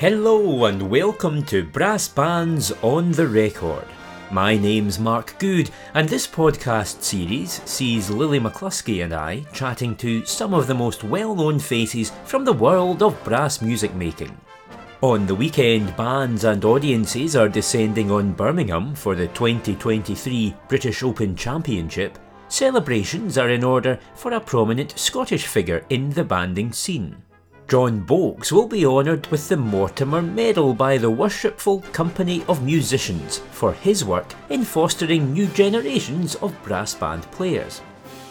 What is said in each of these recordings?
Hello and welcome to Brass Bands on the Record. My name's Mark Good, and this podcast series sees Lily McCluskey and I chatting to some of the most well known faces from the world of brass music making. On the weekend, bands and audiences are descending on Birmingham for the 2023 British Open Championship. Celebrations are in order for a prominent Scottish figure in the banding scene. John Boax will be honoured with the Mortimer Medal by the Worshipful Company of Musicians for his work in fostering new generations of brass band players.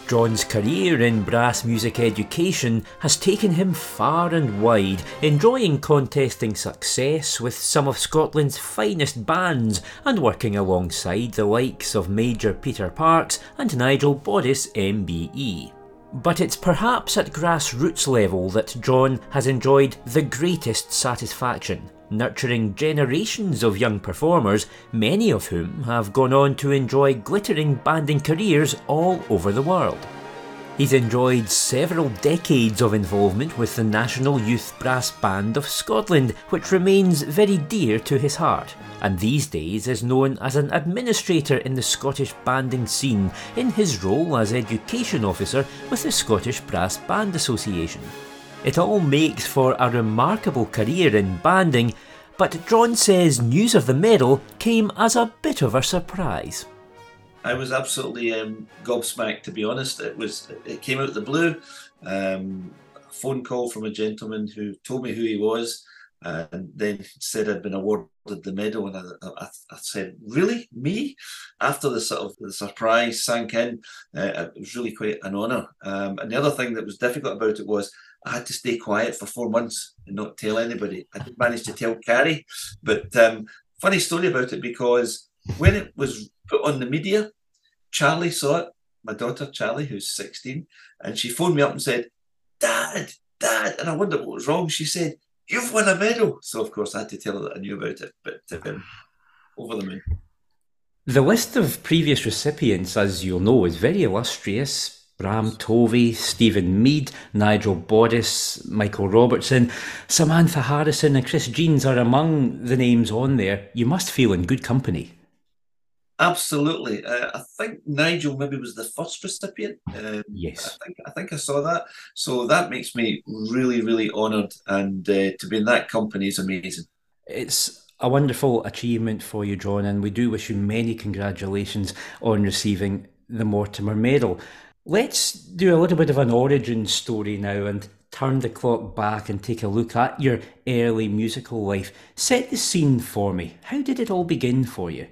John's career in brass music education has taken him far and wide, enjoying contesting success with some of Scotland's finest bands and working alongside the likes of Major Peter Parkes and Nigel Boddice MBE. But it's perhaps at grassroots level that John has enjoyed the greatest satisfaction, nurturing generations of young performers, many of whom have gone on to enjoy glittering banding careers all over the world. He's enjoyed several decades of involvement with the National Youth Brass Band of Scotland, which remains very dear to his heart, and these days is known as an administrator in the Scottish banding scene in his role as education officer with the Scottish Brass Band Association. It all makes for a remarkable career in banding, but John says news of the medal came as a bit of a surprise. I was absolutely um, gobsmacked, to be honest. It was it came out of the blue. Um, a phone call from a gentleman who told me who he was, and then said I'd been awarded the medal, and I, I, I said, "Really, me?" After the sort of the surprise sank in, uh, it was really quite an honour. Um, and the other thing that was difficult about it was I had to stay quiet for four months and not tell anybody. I did manage to tell Carrie, but um, funny story about it because when it was put on the media, Charlie saw it, my daughter Charlie, who's 16, and she phoned me up and said, Dad, Dad. And I wondered what was wrong. She said, You've won a medal. So, of course, I had to tell her that I knew about it, but um, over the moon. The list of previous recipients, as you'll know, is very illustrious. Bram Tovey, Stephen Mead, Nigel Boddice, Michael Robertson, Samantha Harrison, and Chris Jeans are among the names on there. You must feel in good company. Absolutely. Uh, I think Nigel maybe was the first recipient. Um, yes. I think I think I saw that. So that makes me really, really honoured, and uh, to be in that company is amazing. It's a wonderful achievement for you, John, and we do wish you many congratulations on receiving the Mortimer Medal. Let's do a little bit of an origin story now and turn the clock back and take a look at your early musical life. Set the scene for me. How did it all begin for you?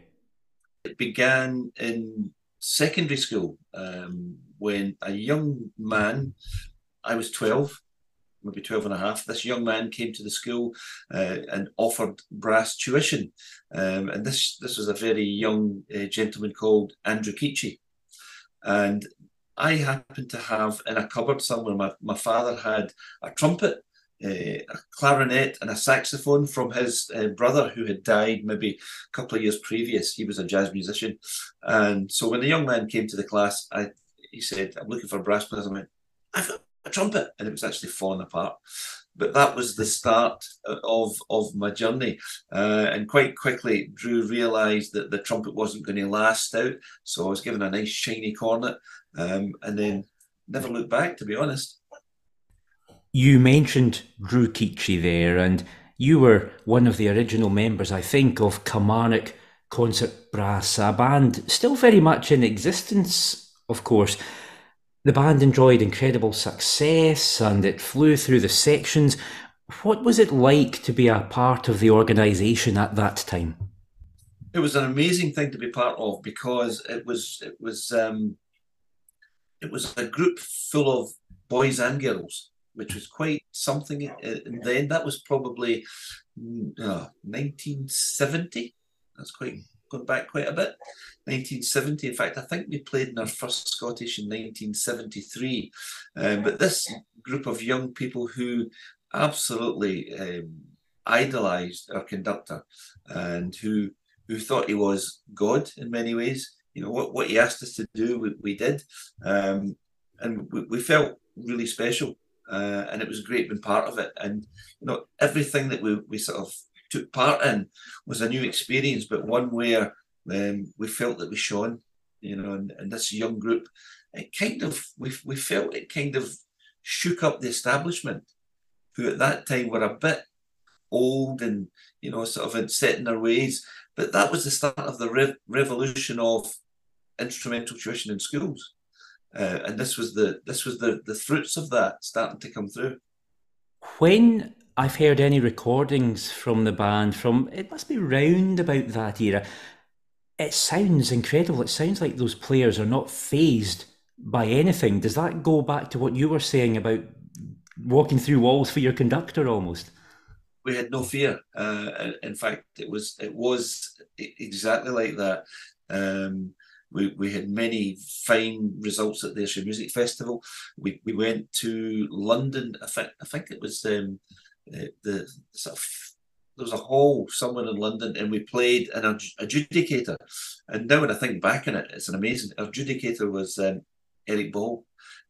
It began in secondary school um, when a young man, I was 12, maybe 12 and a half, this young man came to the school uh, and offered brass tuition. Um, and this, this was a very young uh, gentleman called Andrew Keachy. And I happened to have in a cupboard somewhere, my, my father had a trumpet a clarinet and a saxophone from his uh, brother who had died maybe a couple of years previous. He was a jazz musician. And so when the young man came to the class, I, he said, I'm looking for brass players. I went, I've got a trumpet. And it was actually falling apart. But that was the start of, of my journey. Uh, and quite quickly, Drew realised that the trumpet wasn't going to last out. So I was given a nice shiny cornet um, and then never looked back, to be honest. You mentioned Drew Keachy there, and you were one of the original members, I think, of Kilmarnock Concert Brass, a band still very much in existence, of course. The band enjoyed incredible success and it flew through the sections. What was it like to be a part of the organisation at that time? It was an amazing thing to be part of because it was it was um, it was a group full of boys and girls which was quite something. And then that was probably uh, 1970. That's quite going back quite a bit. 1970. In fact, I think we played in our first Scottish in 1973. Um, but this group of young people who absolutely um, idolised our conductor and who who thought he was God in many ways. You know what what he asked us to do, we, we did, um, and we, we felt really special uh, and it was great being part of it. And you know, everything that we we sort of took part in was a new experience, but one where um, we felt that we shone. You know, and, and this young group, it kind of we we felt it kind of shook up the establishment, who at that time were a bit old and you know sort of set in their ways. But that was the start of the re- revolution of instrumental tuition in schools, uh, and this was the this was the the fruits of that starting to come through. When I've heard any recordings from the band from it must be round about that era. It sounds incredible. It sounds like those players are not phased by anything. Does that go back to what you were saying about walking through walls for your conductor almost? We had no fear. Uh, in fact, it was it was exactly like that. Um, we, we had many fine results at the Ayrshire Music Festival. We, we went to London. I think I think it was um, the, the sort of there was a hall somewhere in London, and we played an adjudicator. And now when I think back on it, it's an amazing adjudicator was um, Eric Ball,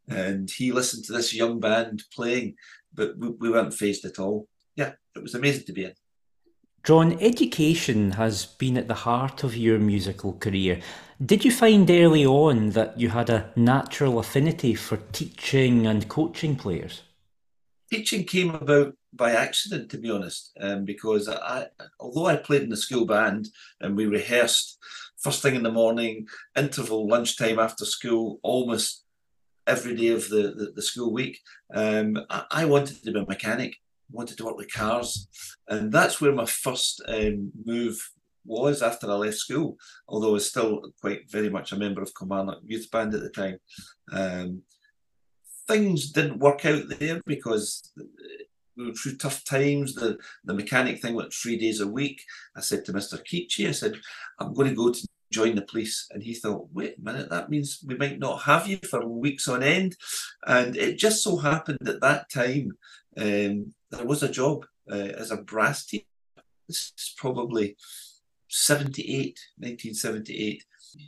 and he listened to this young band playing, but we, we weren't phased at all. Yeah, it was amazing to be in. John, education has been at the heart of your musical career. Did you find early on that you had a natural affinity for teaching and coaching players? Teaching came about by accident, to be honest, um, because I, although I played in the school band and we rehearsed first thing in the morning, interval, lunchtime after school, almost every day of the, the, the school week, um, I, I, wanted to be a mechanic, wanted to work with cars. And that's where my first um, move was after I left school, although I was still quite very much a member of Kilmarnock Youth Band at the time. Um, things didn't work out there because we were through tough times. The the mechanic thing went three days a week. I said to Mr. Keachie, I said, I'm going to go to join the police. And he thought, wait a minute, that means we might not have you for weeks on end. And it just so happened at that time um, there was a job uh, as a brass teacher. This is probably 78, 1978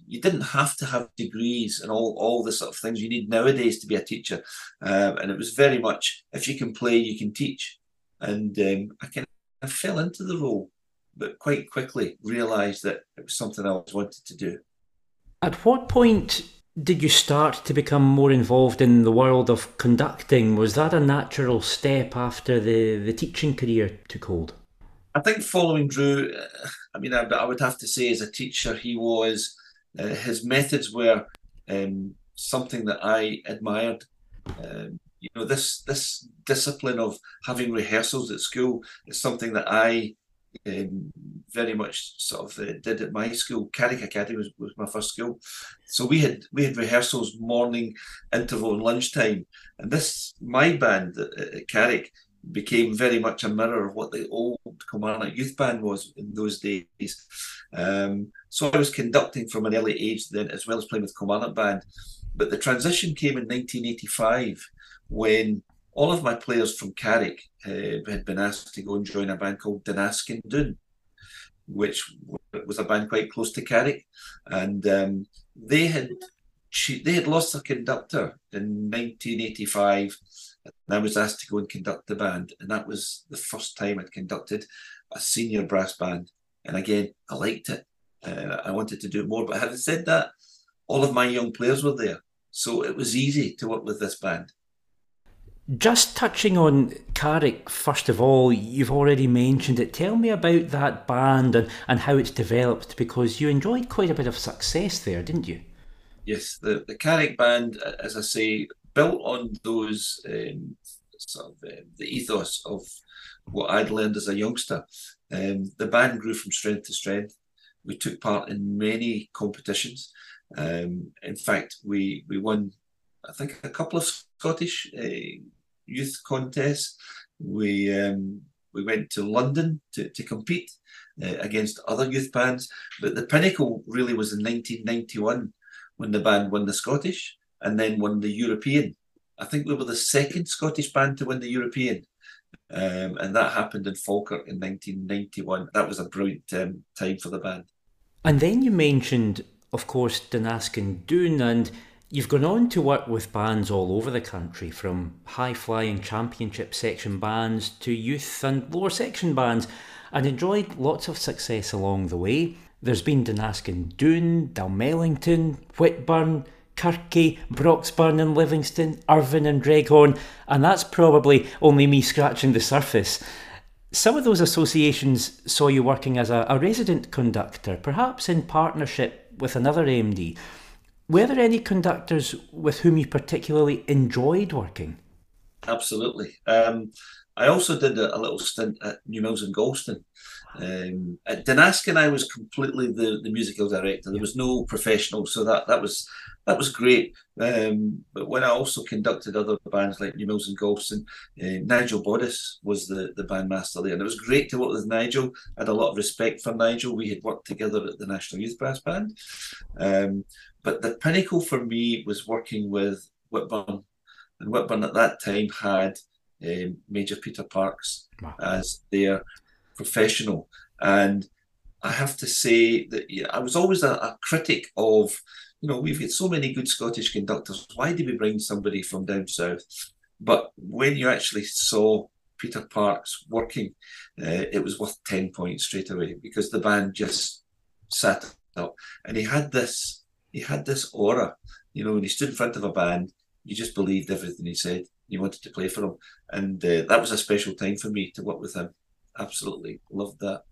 you didn't have to have degrees and all, all the sort of things you need nowadays to be a teacher. Um, and it was very much if you can play, you can teach. And um, I kind of fell into the role, but quite quickly realised that it was something I always wanted to do. At what point did you start to become more involved in the world of conducting? Was that a natural step after the, the teaching career took hold? I think following Drew, uh, I mean, I, I, would have to say as a teacher, he was uh, his methods were um, something that I admired. Um, you know, this this discipline of having rehearsals at school is something that I um, very much sort of uh, did at my school. Carrick Academy was, was my first school, so we had we had rehearsals morning, interval, and lunchtime. And this my band at, at Carrick became very much a mirror of what the old Kilmarnock Youth Band was in those days. Um, so I was conducting from an early age then, as well as playing with Kilmarnock Band. But the transition came in 1985 when all of my players from Carrick uh, had been asked to go and join a band called Dunaskin Doon, which was a band quite close to Carrick, and um, they had they had lost their conductor in 1985 and I was asked to go and conduct the band. And that was the first time I'd conducted a senior brass band. And again, I liked it. Uh, I wanted to do more. But having said that, all of my young players were there. So it was easy to work with this band. Just touching on Carrick, first of all, you've already mentioned it. Tell me about that band and, and how it's developed because you enjoyed quite a bit of success there, didn't you? Yes, the, the Carrick band, as I say, built on those um, sort of uh, the ethos of what I'd learned as a youngster. Um, the band grew from strength to strength. We took part in many competitions. Um, in fact, we we won, I think, a couple of Scottish uh, youth contest. We um, we went to London to, to compete uh, against other youth bands, but the pinnacle really was in 1991 when the band won the Scottish and then won the European. I think we were the second Scottish band to win the European. Um, and that happened in Falkirk in 1991. That was a brilliant um, time for the band. And then you mentioned, of course, Dunaskin Doon, and You've gone on to work with bands all over the country, from high flying championship section bands to youth and lower section bands, and enjoyed lots of success along the way. There's been Dunaskin Doon, Dalmellington, Whitburn, Kirky, Broxburn and Livingston, Irvine and Dreghorn, and that's probably only me scratching the surface. Some of those associations saw you working as a, a resident conductor, perhaps in partnership with another AMD. Were there any conductors with whom you particularly enjoyed working? Absolutely. Um, I also did a, a, little stint at Newmilns and Galston. Um, at Dunaskin, I was completely the, the musical director. There was no professional, so that that was that was great. Um, but when I also conducted other bands like Newmilns and Galston, uh, Nigel Boddice was the, the bandmaster there. And it was great to work with Nigel. I had a lot of respect for Nigel. We had worked together at the National Youth Brass Band. Um, but the pinnacle for me was working with Whitburn. And Whitburn at that time had um, Major Peter Parkes wow. as their professional. And I have to say that yeah, I was always a, a critic of you know, we've got so many good Scottish conductors. Why did we bring somebody from down south? But when you actually saw Peter Parkes working, uh, it was worth 10 points straight away because the band just sat up. And he had this, he had this aura. You know, when he stood in front of a band, you just believed everything he said. You wanted to play for him. And uh, that was a special time for me to work with him. Absolutely loved that.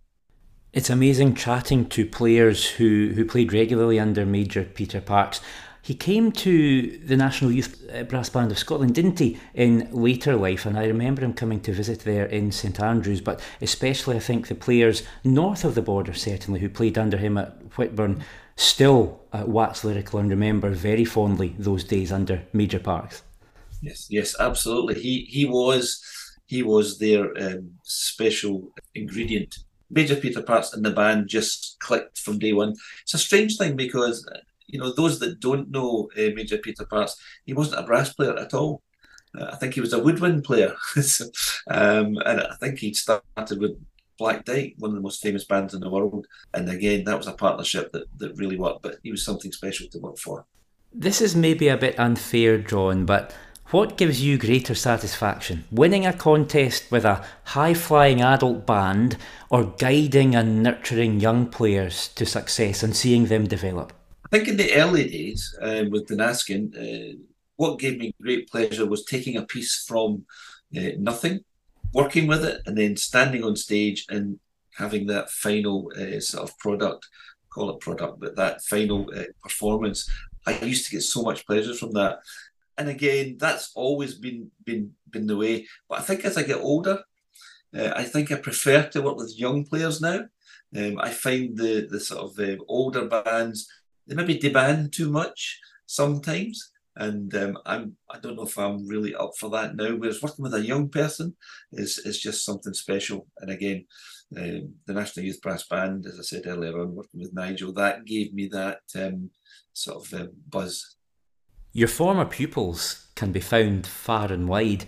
It's amazing chatting to players who, who played regularly under Major Peter Parkes. He came to the National Youth uh, Brass Band of Scotland, didn't he, in later life? And I remember him coming to visit there in St Andrews, but especially I think the players north of the border, certainly, who played under him at Whitburn, still at wax lyrical and remember very fondly those days under Major Parkes. Yes, yes, absolutely. He he was he was their um, special ingredient Major Peter Parkes and the band just clicked from day one. It's a strange thing because you know those that don't know uh, Major Peter Parkes, he wasn't a brass player at all. Uh, I think he was a woodwind player, um, and I think he started with Black Dyke, one of the most famous bands in the world. And again, that was a partnership that, that really worked. But he was something special to work for. This is maybe a bit unfair, John, but what gives you greater satisfaction? Winning a contest with a high flying adult band or guiding and nurturing young players to success and seeing them develop? I think in the early days uh, with Dunaskin, uh, what gave me great pleasure was taking a piece from uh, nothing, working with it, and then standing on stage and having that final uh, sort of product, call it product, but that final uh, performance. I used to get so much pleasure from that and again, that's always been been been the way. But I think as I get older, uh, I think I prefer to work with young players now. Um, I find the the sort of uh, older bands they maybe demand too much sometimes, and um, I'm I don't know if I'm really up for that now. Whereas working with a young person is is just something special. And again, um, the National Youth Brass Band, as I said earlier on, working with Nigel, that gave me that um, sort of uh, buzz your former pupils can be found far and wide.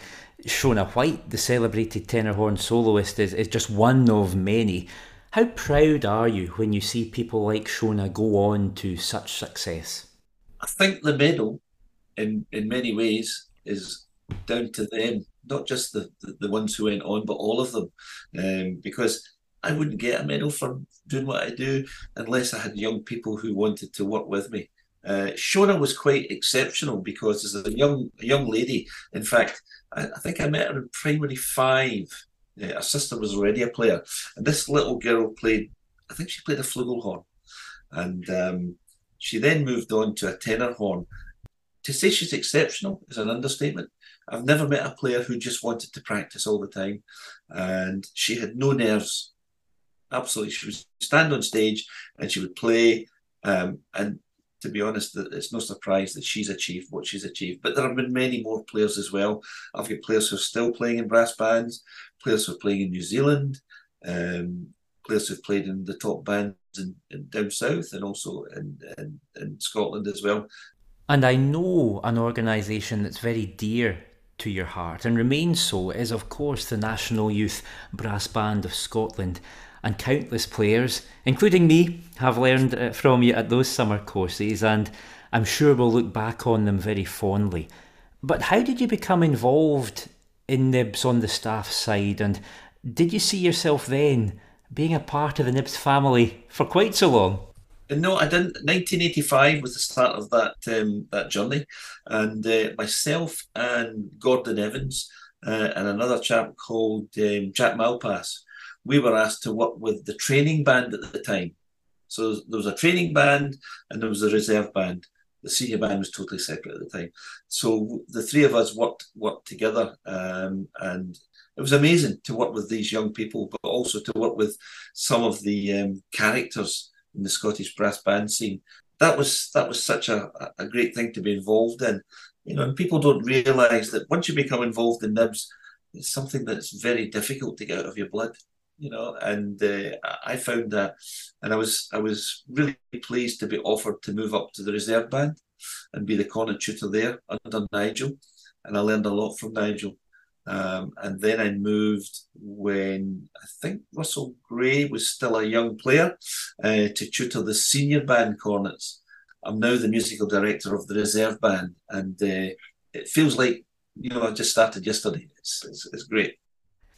Sheona White, the celebrated tenor horn soloist, is, is just one of many. How proud are you when you see people like Sheona go on to such success? I think the medal, in, in many ways, is down to them, not just the, the, the ones who went on, but all of them. Um, because I wouldn't get a medal for doing what I do unless I had young people who wanted to work with me. Uh, Sheona was quite exceptional because as a young a young lady, in fact, I, I think I met her in primary five. Her sister was already a player, and this little girl played. I think she played a flugelhorn, and um, she then moved on to a tenor horn. To say she's exceptional is an understatement. I've never met a player who just wanted to practice all the time, and she had no nerves. Absolutely, she would stand on stage and she would play, um, and to be honest, it's no surprise that she's achieved what she's achieved. But there have been many more players as well. I've got players who are still playing in brass bands, players who are playing in New Zealand, um, players who've played in the top bands in, in down south and also in, in, in Scotland as well. And I know an organisation that's very dear to your heart and remains so is, of course, the National Youth Brass Band of Scotland and countless players, including me, have learned uh, from you at those summer courses. And I'm sure we'll look back on them very fondly. But how did you become involved in Nibs on the staff side, and did you see yourself then being a part of the Nibs family for quite so long? No, I didn't. 1985 was the start of that um, that journey, and uh, myself and Gordon Evans uh, and another chap called um, Jack Malpass, we were asked to work with the training band at the time. So there was a training band and there was a reserve band. The senior band was totally separate at the time. So the three of us worked worked together, um, and it was amazing to work with these young people, but also to work with some of the um, characters in the Scottish brass band scene. That was that was such a, a great thing to be involved in. You know, and people don't realise that once you become involved in nibs, it's something that's very difficult to get out of your blood. You know, and uh, I found that, and I was I was really pleased to be offered to move up to the reserve band and be the cornet tutor there under Nigel, and I learned a lot from Nigel. Um, and then I moved when I think Russell Gray was still a young player uh, to tutor the senior band cornets. I'm now the musical director of the reserve band, and uh, it feels like you know I just started yesterday. It's it's, it's great.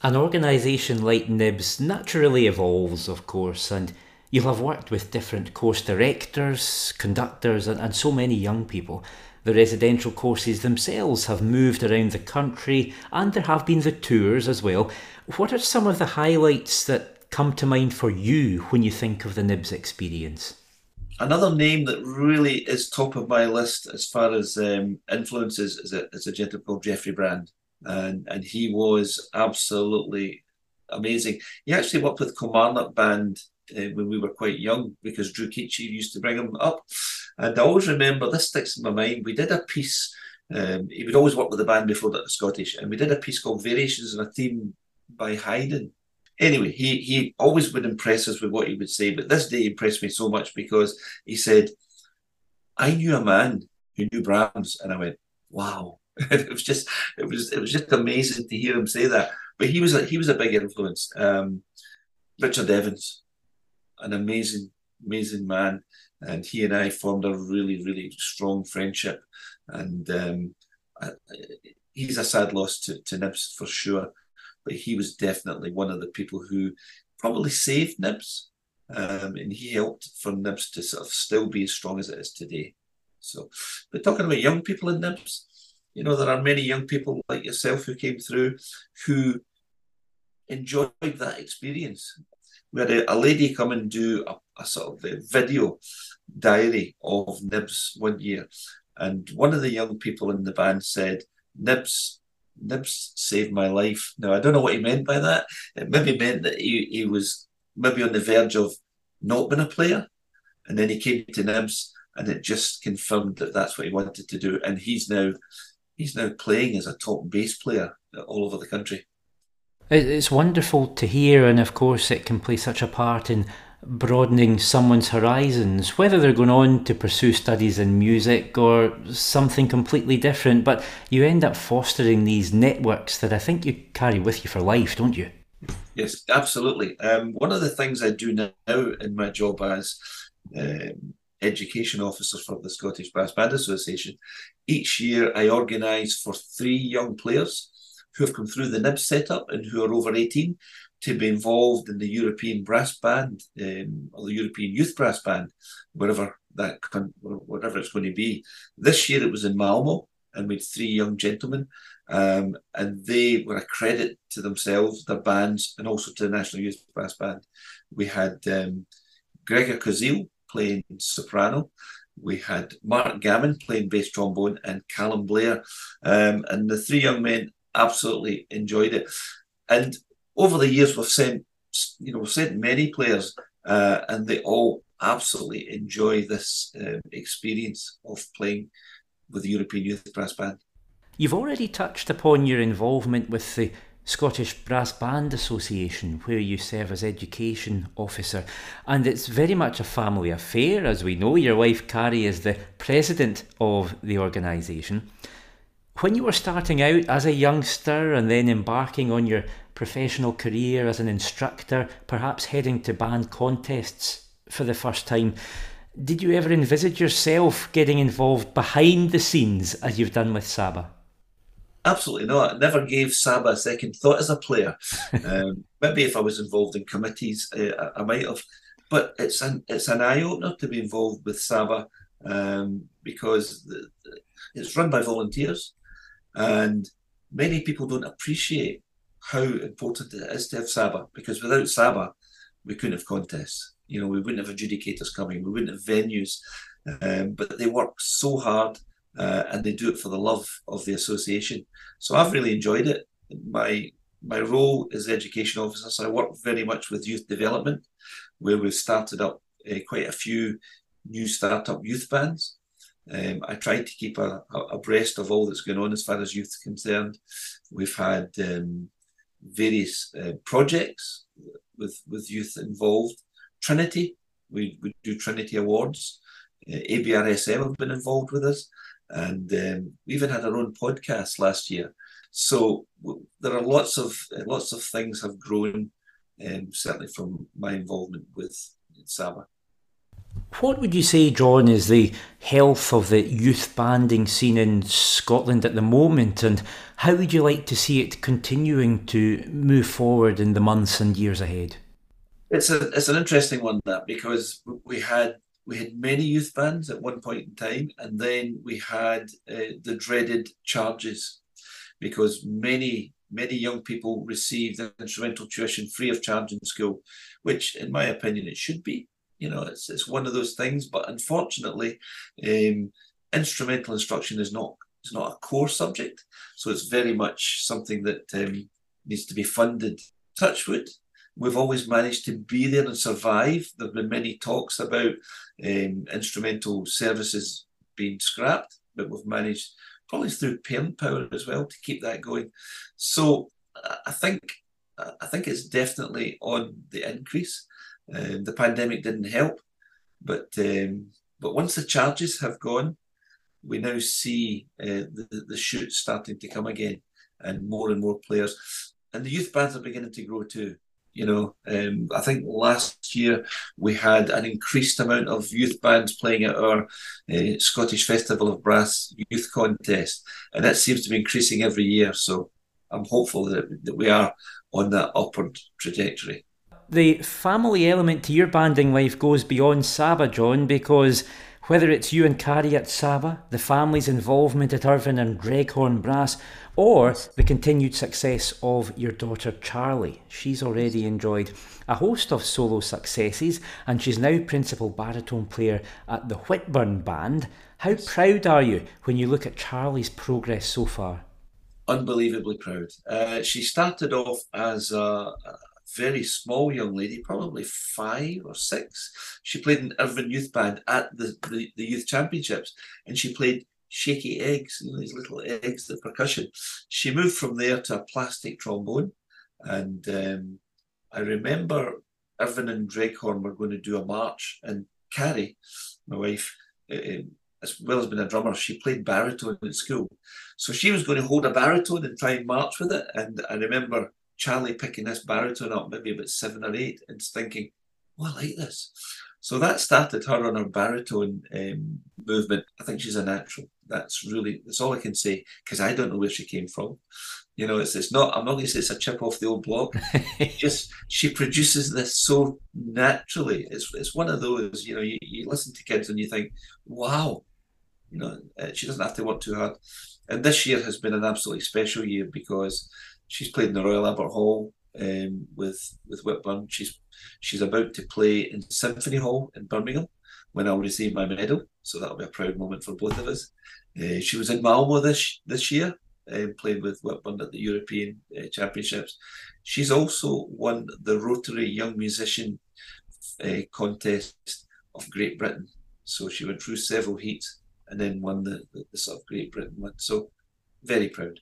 An organisation like Nibs naturally evolves, of course, and you'll have worked with different course directors, conductors, and, and so many young people. The residential courses themselves have moved around the country, and there have been the tours as well. What are some of the highlights that come to mind for you when you think of the Nibs experience? Another name that really is top of my list as far as um, influences is a, is a gentleman called Geoffrey Brand. And, and he was absolutely amazing. He actually worked with Kilmarnock Band uh, when we were quite young because Drew Keachy used to bring him up. And I always remember, this sticks in my mind, we did a piece, um, he would always work with the band before that, the Scottish, and we did a piece called Variations on a Theme by Haydn anyway, he he always would impress us with what he would say, but this day impressed me so much because he said, "I knew a man who knew Brahms," and I went, "Wow." it was just it was it was just amazing to hear him say that. But he was a he was a big influence. Um, Richard Evans, an amazing amazing man, and he and I formed a really really strong friendship. And um, I, he's a sad loss to, to Nibs for sure but he was definitely one of the people who probably saved Nibs. Um, and he helped for Nibs to sort of still be as strong as it is today. So, but talking about young people in Nibs, you know, there are many young people like yourself who came through who enjoyed that experience. We had a, a lady come and do a, a sort of a video diary of Nibs one year. And one of the young people in the band said, Nibs Nibs saved my life. Now I don't know what he meant by that. It maybe meant that he, he was maybe on the verge of not being a player, and then he came to Nibs, and it just confirmed that that's what he wanted to do. And he's now he's now playing as a top bass player all over the country. It's wonderful to hear, and of course, it can play such a part in broadening someone's horizons, whether they're going on to pursue studies in music or something completely different. But you end up fostering these networks that I think you carry with you for life, don't you? Yes, absolutely. Um, one of the things I do now in my job as um, education officer for the Scottish Brass Band Association, each year I organise for three young players who have come through the NIB setup and who are over 18 to be involved in the European brass band um, or the European youth brass band, wherever that whatever it's going to be. This year it was in Malmo, and we had three young gentlemen, um, and they were a credit to themselves, their bands, and also to the National Youth Brass Band. We had um, Gregor Kozil playing soprano. We had Mark Gammon playing bass trombone and Callum Blair. Um, and the three young men absolutely enjoyed it. And over the years, we've sent you know sent many players, uh, and they all absolutely enjoy this uh, experience of playing with the European Youth Brass Band. You've already touched upon your involvement with the Scottish Brass Band Association, where you serve as education officer, and it's very much a family affair, as we know. Your wife Carrie is the president of the organisation. When you were starting out as a youngster and then embarking on your professional career as an instructor, perhaps heading to band contests for the first time, Did you ever envisage yourself getting involved behind the scenes as you've done with Saba? Absolutely not. I never gave Saba a second thought as a player. um, maybe if I was involved in committees, uh, I might have. But it's an it's an eye opener to be involved with Saba um, because the, the, it's run by volunteers, and many people don't appreciate how important it is to have Saba because without Saba, we couldn't have contests. You know, we wouldn't have adjudicators coming, we wouldn't have venues. Um, but they work so hard uh, and they do it for the love of the association. So I've really enjoyed it. My my role as education officer, so I work very much with youth development, where we've started up uh, quite a few new startup youth bands. Um, I try to keep a, a, abreast of all that's going on as far as youth is concerned. We've had um, various uh, projects with with youth involved. Trinity, we, we do Trinity Awards. Uh, ABRSM have been involved with us and um, we even had our own podcast last year. So w- there are lots of uh, lots of things have grown, um, certainly from my involvement with Saba. What would you say, John, is the health of the youth banding scene in Scotland at the moment, and how would you like to see it continuing to move forward in the months and years ahead? It's a it's an interesting one that because we had we had many youth bands at one point in time, and then we had uh, the dreaded charges because many many young people received instrumental tuition free of charge in school, which, in my opinion, it should be. You know, it's it's one of those things, but unfortunately, um, instrumental instruction is not is not a core subject, so it's very much something that um, needs to be funded. Touchwood, We've always managed to be there and survive. There have been many talks about um, instrumental services being scrapped, but we've managed, probably through parent power as well, to keep that going. So I think I think it's definitely on the increase. Um, the pandemic didn't help, but um, but once the charges have gone, we now see uh, the the shoot starting to come again, and more and more players, and the youth bands are beginning to grow too. You know, um, I think last year we had an increased amount of youth bands playing at our uh, Scottish Festival of Brass Youth Contest, and that seems to be increasing every year. So I'm hopeful that, that we are on that upward trajectory. The family element to your banding life goes beyond Saba, John, because whether it's you and Carrie at Saba, the family's involvement at Irvine and Dreghorn Brass, or the continued success of your daughter Charlie. She's already enjoyed a host of solo successes and she's now principal baritone player at the Whitburn Band. How proud are you when you look at Charlie's progress so far? Unbelievably proud. Uh, she started off as a very small young lady, probably five or six. She played in Irvine Youth Band at the, the, the Youth Championships and she played shaky eggs, you know, these little eggs, the percussion. She moved from there to a plastic trombone. And um, I remember Irvine and Dreghorn were going to do a march, and Carrie, my wife, uh, as well as being a drummer, she played baritone at school. So she was going to hold a baritone and try and march with it. And I remember Charlie picking this baritone up, maybe about seven or eight, and thinking, oh, I like this. So that started her on her baritone um, movement. I think she's a natural. That's really that's all I can say because I don't know where she came from. You know, it's it's not. I'm not going to say it's a chip off the old block. just she produces this so naturally. It's it's one of those. You know, you, you listen to kids and you think, wow. You know, uh, she doesn't have to work too hard. And this year has been an absolutely special year because she's played in the Royal Albert Hall um, with with Whitburn. She's she's about to play in Symphony Hall in Birmingham when I'll receive my medal. So that'll be a proud moment for both of us. Uh, she was in Malmo this this year, um, playing with Whitburn at the European uh, Championships. She's also won the Rotary Young Musician uh, Contest of Great Britain. So she went through several heats and then won the, the, the sort of Great Britain one. So very proud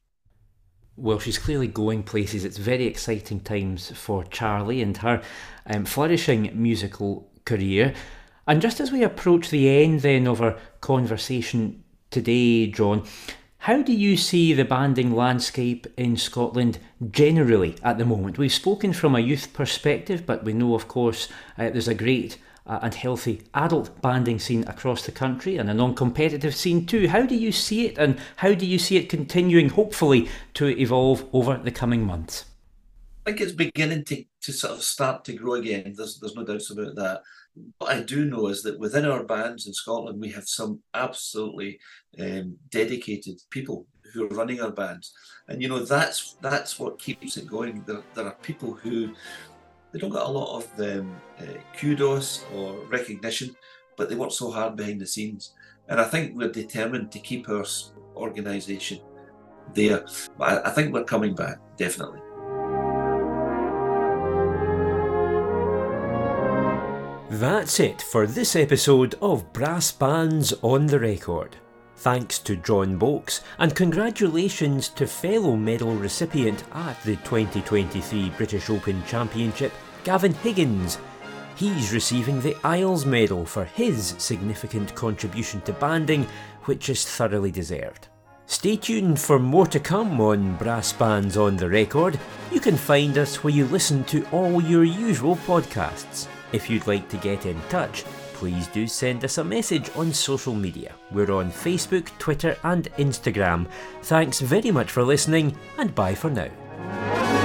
well, she's clearly going places. It's very exciting times for Charlie and her um, flourishing musical career. And just as we approach the end then of our conversation today, John, how do you see the banding landscape in Scotland generally at the moment? We've spoken from a youth perspective, but we know, of course, uh, there's a great uh, and healthy adult banding scene across the country and a non competitive scene too. How do you see it and how do you see it continuing, hopefully, to evolve over the coming months? I think it's beginning to, to sort of start to grow again. There's, there's no doubts about that. What I do know is that within our bands in Scotland, we have some absolutely um, dedicated people who are running our bands, and you know that's that's what keeps it going. There, there are people who they don't get a lot of um, uh, kudos or recognition, but they work so hard behind the scenes. And I think we're determined to keep our organisation there. But I, I think we're coming back, definitely. That's it for this episode of Brass Bands on the Record. Thanks to John Boax, and congratulations to fellow medal recipient at the 2023 British Open Championship, Gavin Higgins. He's receiving the Iles Medal for his significant contribution to banding, which is thoroughly deserved. Stay tuned for more to come on Brass Bands on the Record. You can find us where you listen to all your usual podcasts. If you'd like to get in touch, please do send us a message on social media. We're on Facebook, Twitter, and Instagram. Thanks very much for listening, and bye for now.